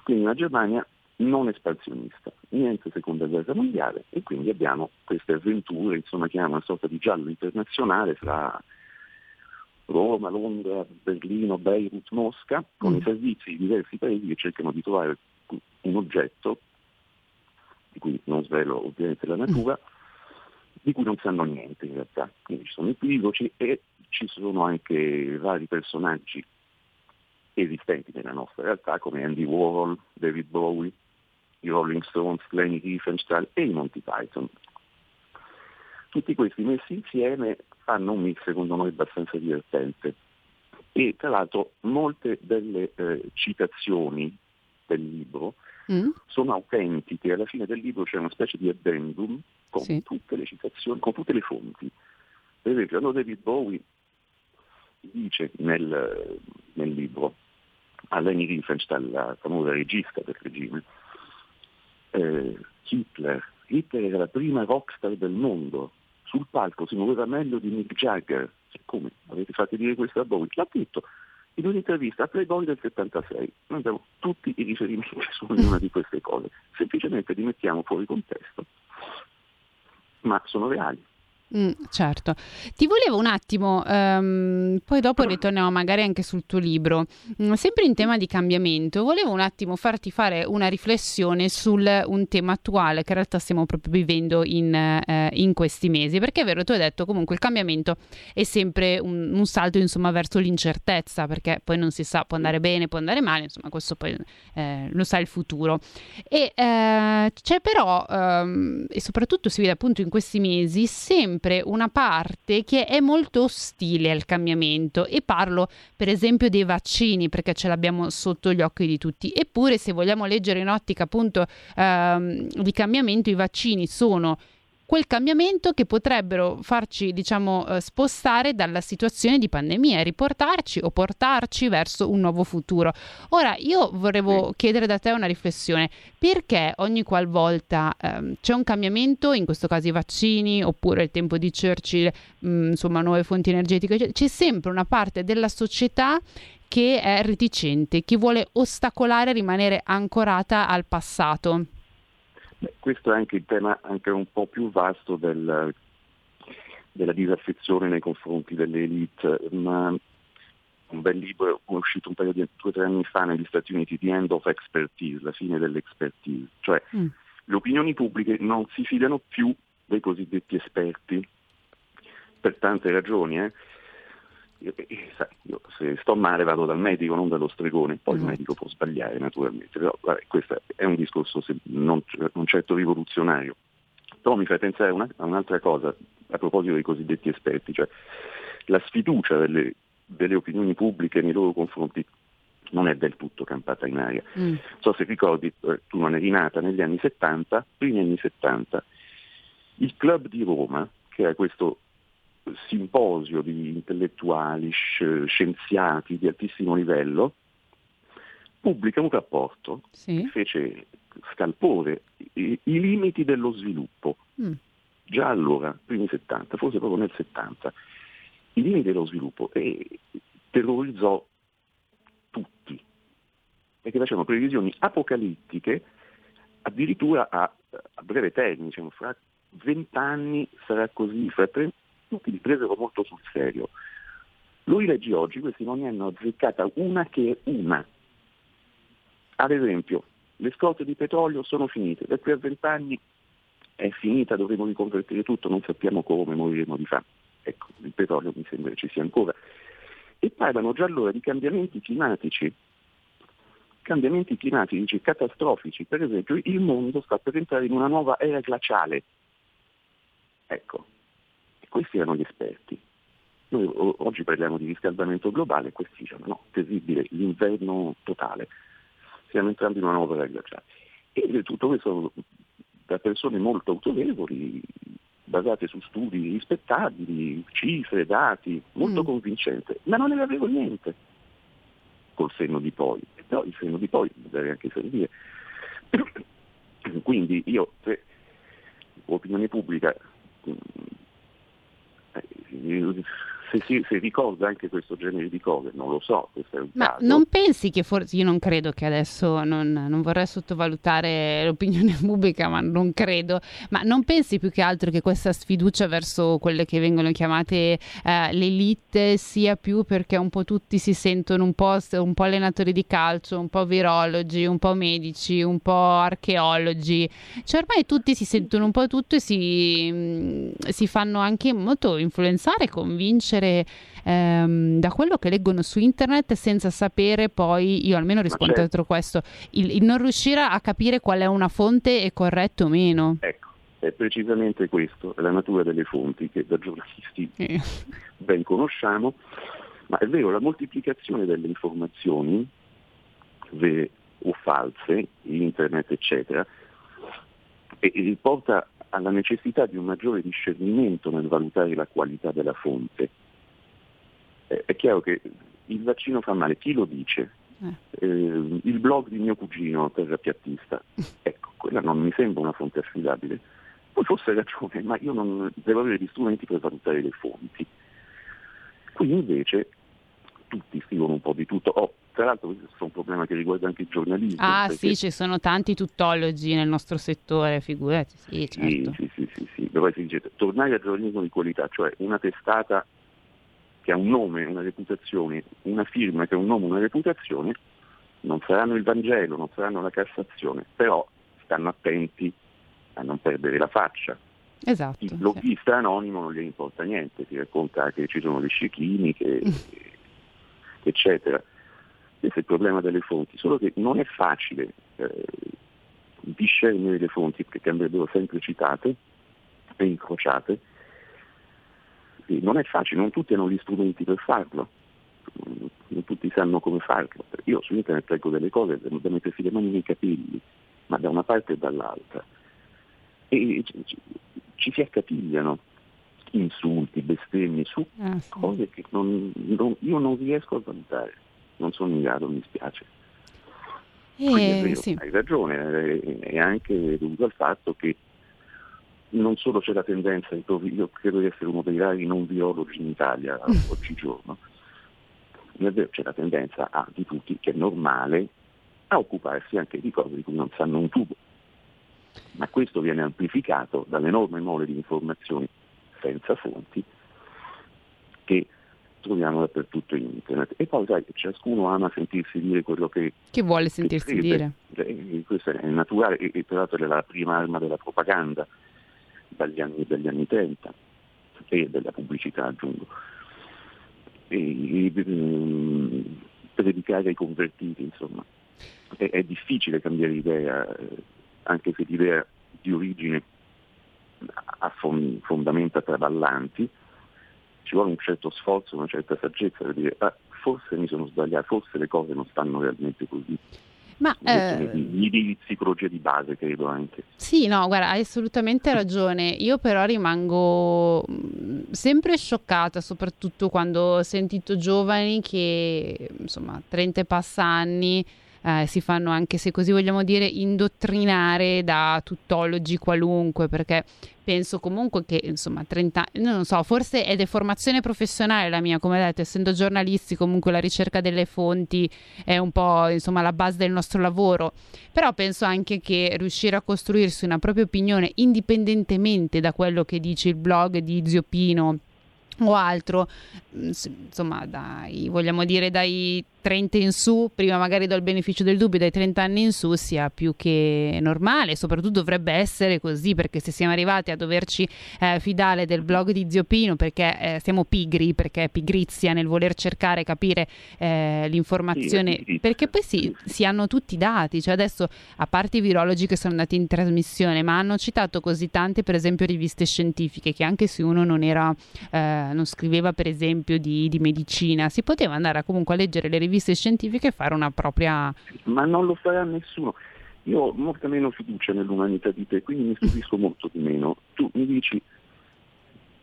quindi una Germania non espansionista, niente seconda guerra mondiale e quindi abbiamo queste avventure, insomma chiamiamo una sorta di giallo internazionale fra Roma, Londra, Berlino, Beirut, Mosca, con Mm. i servizi di diversi paesi che cercano di trovare un oggetto, di cui non svelo ovviamente la natura, di cui non sanno niente in realtà. Quindi ci sono equivoci e ci sono anche vari personaggi esistenti nella nostra realtà come Andy Warhol, David Bowie, i Rolling Stones, Lenny Riefenstahl e i Monty Python. Tutti questi messi insieme fanno un mix secondo noi abbastanza divertente e tra l'altro molte delle eh, citazioni del libro Mm? sono autentiche, alla fine del libro c'è una specie di addendum con Sì. tutte le citazioni, con tutte le fonti. Per esempio, allora David Bowie dice nel, nel libro a Leni Riefenstahl, la famosa regista del regime, eh, Hitler, Hitler era la prima rockstar del mondo, sul palco si muoveva meglio di Mick Jagger. Come? Avete fatto dire questo a Bowie? L'ha detto in un'intervista a Playboy del 76. Noi abbiamo tutti i riferimenti <laughs> su ognuna di queste cose, semplicemente li mettiamo fuori contesto, ma sono reali. Mm, certo. Ti volevo un attimo, ehm, poi dopo ritorniamo magari anche sul tuo libro, Mm, sempre in tema di cambiamento, volevo un attimo farti fare una riflessione sul un tema attuale che in realtà stiamo proprio vivendo in, eh, in questi mesi, perché è vero, tu hai detto comunque il cambiamento è sempre un, un salto insomma verso l'incertezza, perché poi non si sa, può andare bene, può andare male, insomma questo poi eh, lo sa il futuro. E eh, c'è però, ehm, e soprattutto si vede appunto in questi mesi, sempre una parte che è molto ostile al cambiamento e parlo per esempio dei vaccini perché ce l'abbiamo sotto gli occhi di tutti. Eppure se vogliamo leggere in ottica appunto ehm, di cambiamento, i vaccini sono quel cambiamento che potrebbero farci, diciamo, eh, spostare dalla situazione di pandemia e riportarci o portarci verso un nuovo futuro. Ora, io volevo chiedere da te una riflessione. Perché ogni qualvolta ehm, c'è un cambiamento, in questo caso i vaccini, oppure il tempo di Churchill, mh, insomma, nuove fonti energetiche, c'è sempre una parte della società che è reticente, che vuole ostacolare rimanere ancorata al passato. Beh, questo è anche il tema anche un po' più vasto del- della disaffezione nei confronti delle elite, ma un bel libro è uscito un paio di due o tre anni fa negli Stati Uniti, The End of Expertise, la fine dell'expertise, cioè Mm. le opinioni pubbliche non si fidano più dei cosiddetti esperti, per tante ragioni. eh. Io, eh, sai, io se sto male vado dal medico, non dallo stregone, poi il Mhm. medico può sbagliare naturalmente, però vabbè, questo è un discorso se- non, non certo rivoluzionario. Però mi fa pensare a, una- a un'altra cosa a proposito dei cosiddetti esperti, cioè la sfiducia delle, delle opinioni pubbliche nei loro confronti non è del tutto campata in aria. Mm. Non so se ricordi, eh, tu non eri nata negli anni 70, primi anni 70, il club di Roma, che era questo simposio di intellettuali, sci- scienziati di altissimo livello, pubblica un rapporto Sì. che fece scalpore i, i limiti dello sviluppo. Mm. Già allora, primi 70, forse proprio nel 70, i limiti dello sviluppo e terrorizzò tutti, perché facevano previsioni apocalittiche addirittura a, a breve termine, diciamo, fra vent'anni sarà così, fra tre, tutti li presero molto sul serio. Lui leggi oggi, questi non ne hanno azzeccata una che è una. Ad esempio, le scorte di petrolio sono finite, da qui a vent'anni è finita, dovremo riconvertire tutto, non sappiamo come, moriremo di fame. Ecco, il petrolio mi sembra che ci sia ancora. e parlano già allora di cambiamenti climatici, cambiamenti climatici catastrofici, per esempio il mondo sta per entrare in una nuova era glaciale. Ecco, questi erano gli esperti. Noi oggi parliamo di riscaldamento globale, questi dicono no, terribile, l'inverno totale, stiamo entrando in una nuova era glaciale. E tutto questo da persone molto autorevoli, basate su studi rispettabili, cifre, dati, molto mm. convincente, ma non ne avevo niente col senno di poi, però il senno di poi deve anche servire. <clears throat> Quindi io, se opinione pubblica, use se, si, se ricorda anche questo genere di cose, non lo so. Ma caso. non pensi che forse, io non credo che adesso, non, non, vorrei sottovalutare l'opinione <laughs> pubblica, ma non credo, ma non pensi più che altro che questa sfiducia verso quelle che vengono chiamate eh, l'elite sia più perché un po' tutti si sentono un po', un po' allenatori di calcio, un po' virologi, un po' medici, un po' archeologi, cioè ormai tutti si sentono un po' tutto e si, mm, si fanno anche molto influenzare, convincere conoscere ehm, da quello che leggono su internet senza sapere poi, io almeno rispondo certo. questo, il, il, non riuscire a capire qual è una fonte è corretta o meno. Ecco, è precisamente questo, la natura delle fonti che da giornalisti <laughs> eh. ben conosciamo, ma è vero, la moltiplicazione delle informazioni vere o false, internet eccetera, e, e porta alla necessità di un maggiore discernimento nel valutare la qualità della fonte è chiaro che il vaccino fa male, chi lo dice? Eh. Eh, il blog di mio cugino, terrapiattista, <laughs> ecco, quella non mi sembra una fonte affidabile. Poi forse hai ragione, ma io non devo avere gli strumenti per valutare le fonti. Qui invece tutti scrivono un po' di tutto. Oh, tra l'altro questo è un problema che riguarda anche il giornalismo. Ah perché... sì, ci sono tanti tuttologi nel nostro settore, figurati. Sì, certo. sì, sì, sì, sì, Però si dice tornare al giornalismo di qualità, cioè una testata che ha un nome, una reputazione, una firma che ha un nome, una reputazione, non saranno il Vangelo, non saranno la Cassazione, però stanno attenti a non perdere la faccia. Esatto, il bloggista sì. anonimo non gli importa niente, ti racconta che ci sono le scie chimiche, <laughs> eccetera. Questo è il problema delle fonti, solo che non è facile eh, discernere le fonti perché andrebbero sempre citate e incrociate sì, non è facile, non tutti hanno gli strumenti per farlo, non tutti sanno come farlo. Io su internet leggo delle cose da mettersi le mani nei capelli, ma da una parte e dall'altra. E ci, si accapigliano insulti, bestemmie su ah, sì. cose che non, non, io non riesco a valutare, non sono in grado, mi spiace. Eh, vero, sì. Hai ragione, è anche dovuto al fatto che non solo c'è la tendenza, io credo di essere uno dei rari non virologi in Italia oggigiorno, c'è la tendenza a, di tutti, che è normale, a occuparsi anche di cose di cui non sanno un tubo. Ma questo viene amplificato dall'enorme mole di informazioni senza fonti che troviamo dappertutto in internet. E poi sai, ciascuno ama sentirsi dire quello che... Che vuole sentirsi che dire. Eh, questo è naturale e, e peraltro è la prima arma della propaganda dagli anni, dagli anni 30 e della pubblicità aggiungo. E, e, mm, predicare ai convertiti, insomma. È, è, difficile cambiare idea, eh, anche se l'idea di origine ha fondamenta traballanti, ci vuole un certo sforzo, una certa saggezza per dire ah, forse mi sono sbagliato, forse le cose non stanno realmente così. Ma, eh, di, di psicologia di base, credo anche. Sì, no, guarda, hai assolutamente ragione. Io però rimango mm, sempre scioccata, soprattutto quando ho sentito giovani che, insomma, 30 e passa anni eh, si fanno anche, se così vogliamo dire, indottrinare da tuttologi qualunque, perché penso comunque che, insomma, 30 anni, non so, forse è deformazione professionale la mia, come detto, essendo giornalisti, comunque la ricerca delle fonti è un po', insomma, la base del nostro lavoro, però penso anche che riuscire a costruirsi una propria opinione indipendentemente da quello che dice il blog di Zio Pino o altro, insomma, dai, vogliamo dire dai 30 in su, prima magari do il beneficio del dubbio, dai 30 anni in su sia più che normale, soprattutto dovrebbe essere così perché se siamo arrivati a doverci eh, fidare del blog di Zio Pino perché eh, siamo pigri, perché è pigrizia nel voler cercare, capire eh, l'informazione, Sì, perché poi sì, si hanno tutti i dati, cioè adesso a parte i virologi che sono andati in trasmissione, ma hanno citato così tante per esempio riviste scientifiche che anche se uno non era, eh, non scriveva per esempio di, di medicina, si poteva andare a comunque a leggere le riviste scientifiche e fare una propria... ma non lo farà nessuno. Io ho molta meno fiducia nell'umanità di te, quindi mi stupisco molto di meno. Tu mi dici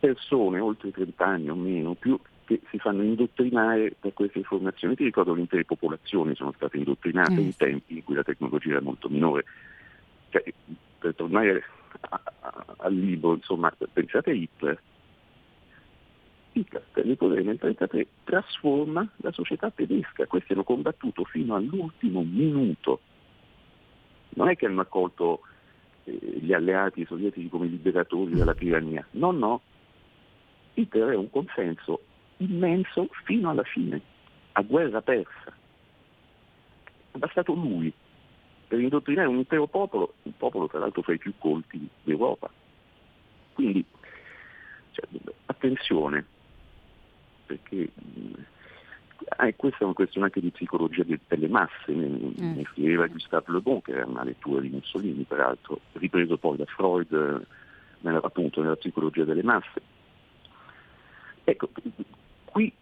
persone oltre 30 anni o meno, più che si fanno indottrinare da queste informazioni. Ti ricordo che intere popolazioni sono state indottrinate Mm. in tempi in cui la tecnologia era molto minore. Cioè, per tornare a- a- al libro, insomma, pensate a Hitler. Hitler, territorio nel 1933, trasforma la società tedesca. Questi hanno combattuto fino all'ultimo minuto. Non è che hanno accolto eh, gli alleati sovietici come liberatori dalla tirannia. No, no. Hitler è un consenso immenso fino alla fine, a guerra persa. È bastato lui per indottrinare un intero popolo, un popolo tra l'altro fra i più colti d'Europa. Quindi, cioè, attenzione, perché mh, ah, e questa è una questione anche di psicologia de- delle masse, ne, ne scriveva Gustave Le Bon, che era una lettura di Mussolini, peraltro, ripreso poi da Freud eh, nella, appunto nella psicologia delle masse. Ecco, qui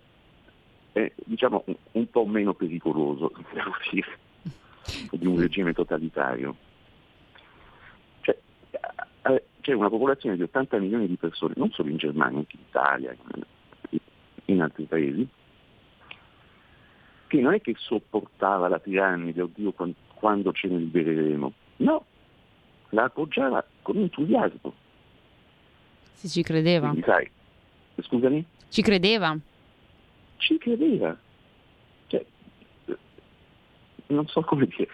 è diciamo un, un po' meno pericoloso, <laughs> devo dire, di un regime totalitario. Cioè, eh, c'è una popolazione di 80 milioni di persone, non solo in Germania, anche in Italia, in, altri paesi, che non è che sopportava la tirannide, oddio quan- quando ce ne libereremo, no, la appoggiava con entusiasmo. Sì, ci credeva. Quindi sai, scusami? Ci credeva. ci credeva. Cioè, eh, non so come dire.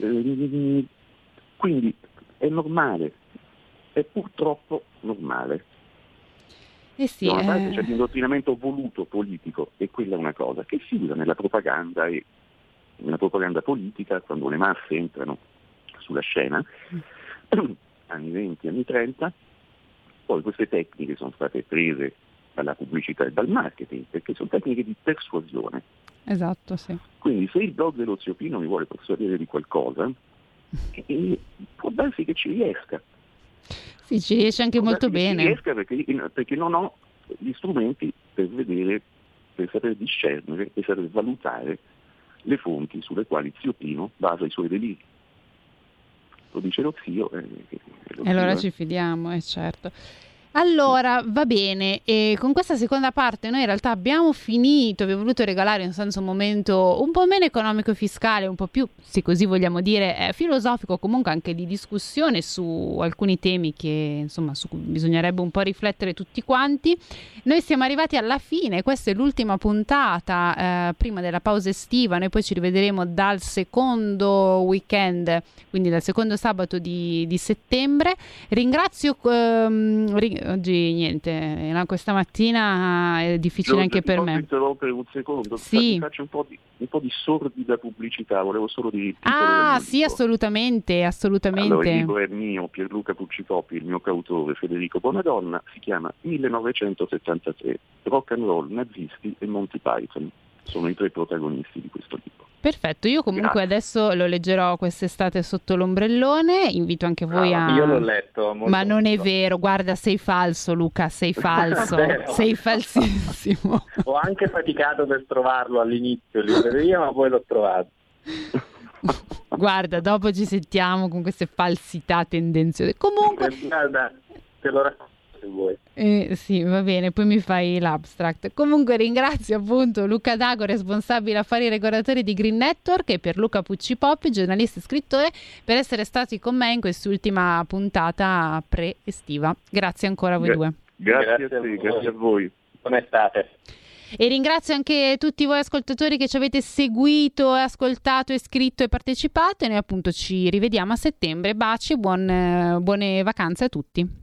Eh, Quindi è normale, è purtroppo normale. Eh sì, Da una parte eh, c'è l'indottrinamento voluto politico e quella è una cosa che si usa nella propaganda e nella propaganda politica quando le masse entrano sulla scena, anni 20, anni 30, poi queste tecniche sono state prese dalla pubblicità e dal marketing perché sono tecniche di persuasione. esatto, sì. Quindi se il blog dello zio Pino mi vuole persuadere di qualcosa, <laughs> eh, può darsi che ci riesca. Sì, ci riesce anche Può molto che ci bene. riesca perché, perché non ho gli strumenti per vedere, per saper discernere e saper valutare le fonti sulle quali zio Pino basa i suoi deliri. Lo dice lo zio. eh, eh, lo E allora zio, ci eh. fidiamo, è certo. Allora, va bene, e con questa seconda parte noi in realtà abbiamo finito, vi ho voluto regalare in senso un momento un po' meno economico e fiscale, un po' più, se così vogliamo dire, eh, filosofico, comunque anche di discussione su alcuni temi che insomma su cui bisognerebbe un po' riflettere tutti quanti. Noi siamo arrivati alla fine, questa è l'ultima puntata eh, prima della pausa estiva, noi poi ci rivedremo dal secondo weekend, quindi dal secondo sabato di, di settembre. Ringrazio, ehm, ri- oggi niente, questa mattina è difficile Giorgio, anche per me. interrompere un secondo? Sì. Faccio un po' di, un po' di sordida pubblicità, volevo solo dire Ah, sì, libro. assolutamente, Allora, il assolutamente. libro è mio, Pierluca Puccicoppi, il mio cautore Federico Bonadonna, si chiama 1973, Rock and Roll, Nazisti e Monty Python. Sono i tre protagonisti di questo libro. Perfetto, io comunque adesso lo leggerò quest'estate sotto l'ombrellone, invito anche voi a... Io l'ho letto. molto Ma non è molto. vero, guarda, sei falso Luca, sei <laughs> falso, sei falsissimo. <laughs> Ho anche faticato per trovarlo all'inizio in libreria, ma poi l'ho trovato. <laughs> Guarda, dopo ci sentiamo con queste falsità tendenziose. Comunque, Guarda, te lo racconto se vuoi. eh, sì, va bene, poi mi fai l'abstract. Comunque ringrazio appunto Luca Dago, responsabile affari regolatori di Green Network e per Luca Puccipoppi, giornalista e scrittore, per essere stati con me in quest'ultima puntata pre-estiva. Grazie ancora a voi Gra- due. Grazie, Grazie a te, voi. grazie a voi. Buona estate. E ringrazio anche tutti voi ascoltatori che ci avete seguito, ascoltato, e scritto e partecipato. E noi appunto ci rivediamo a settembre. Baci e buon, eh, buone vacanze a tutti.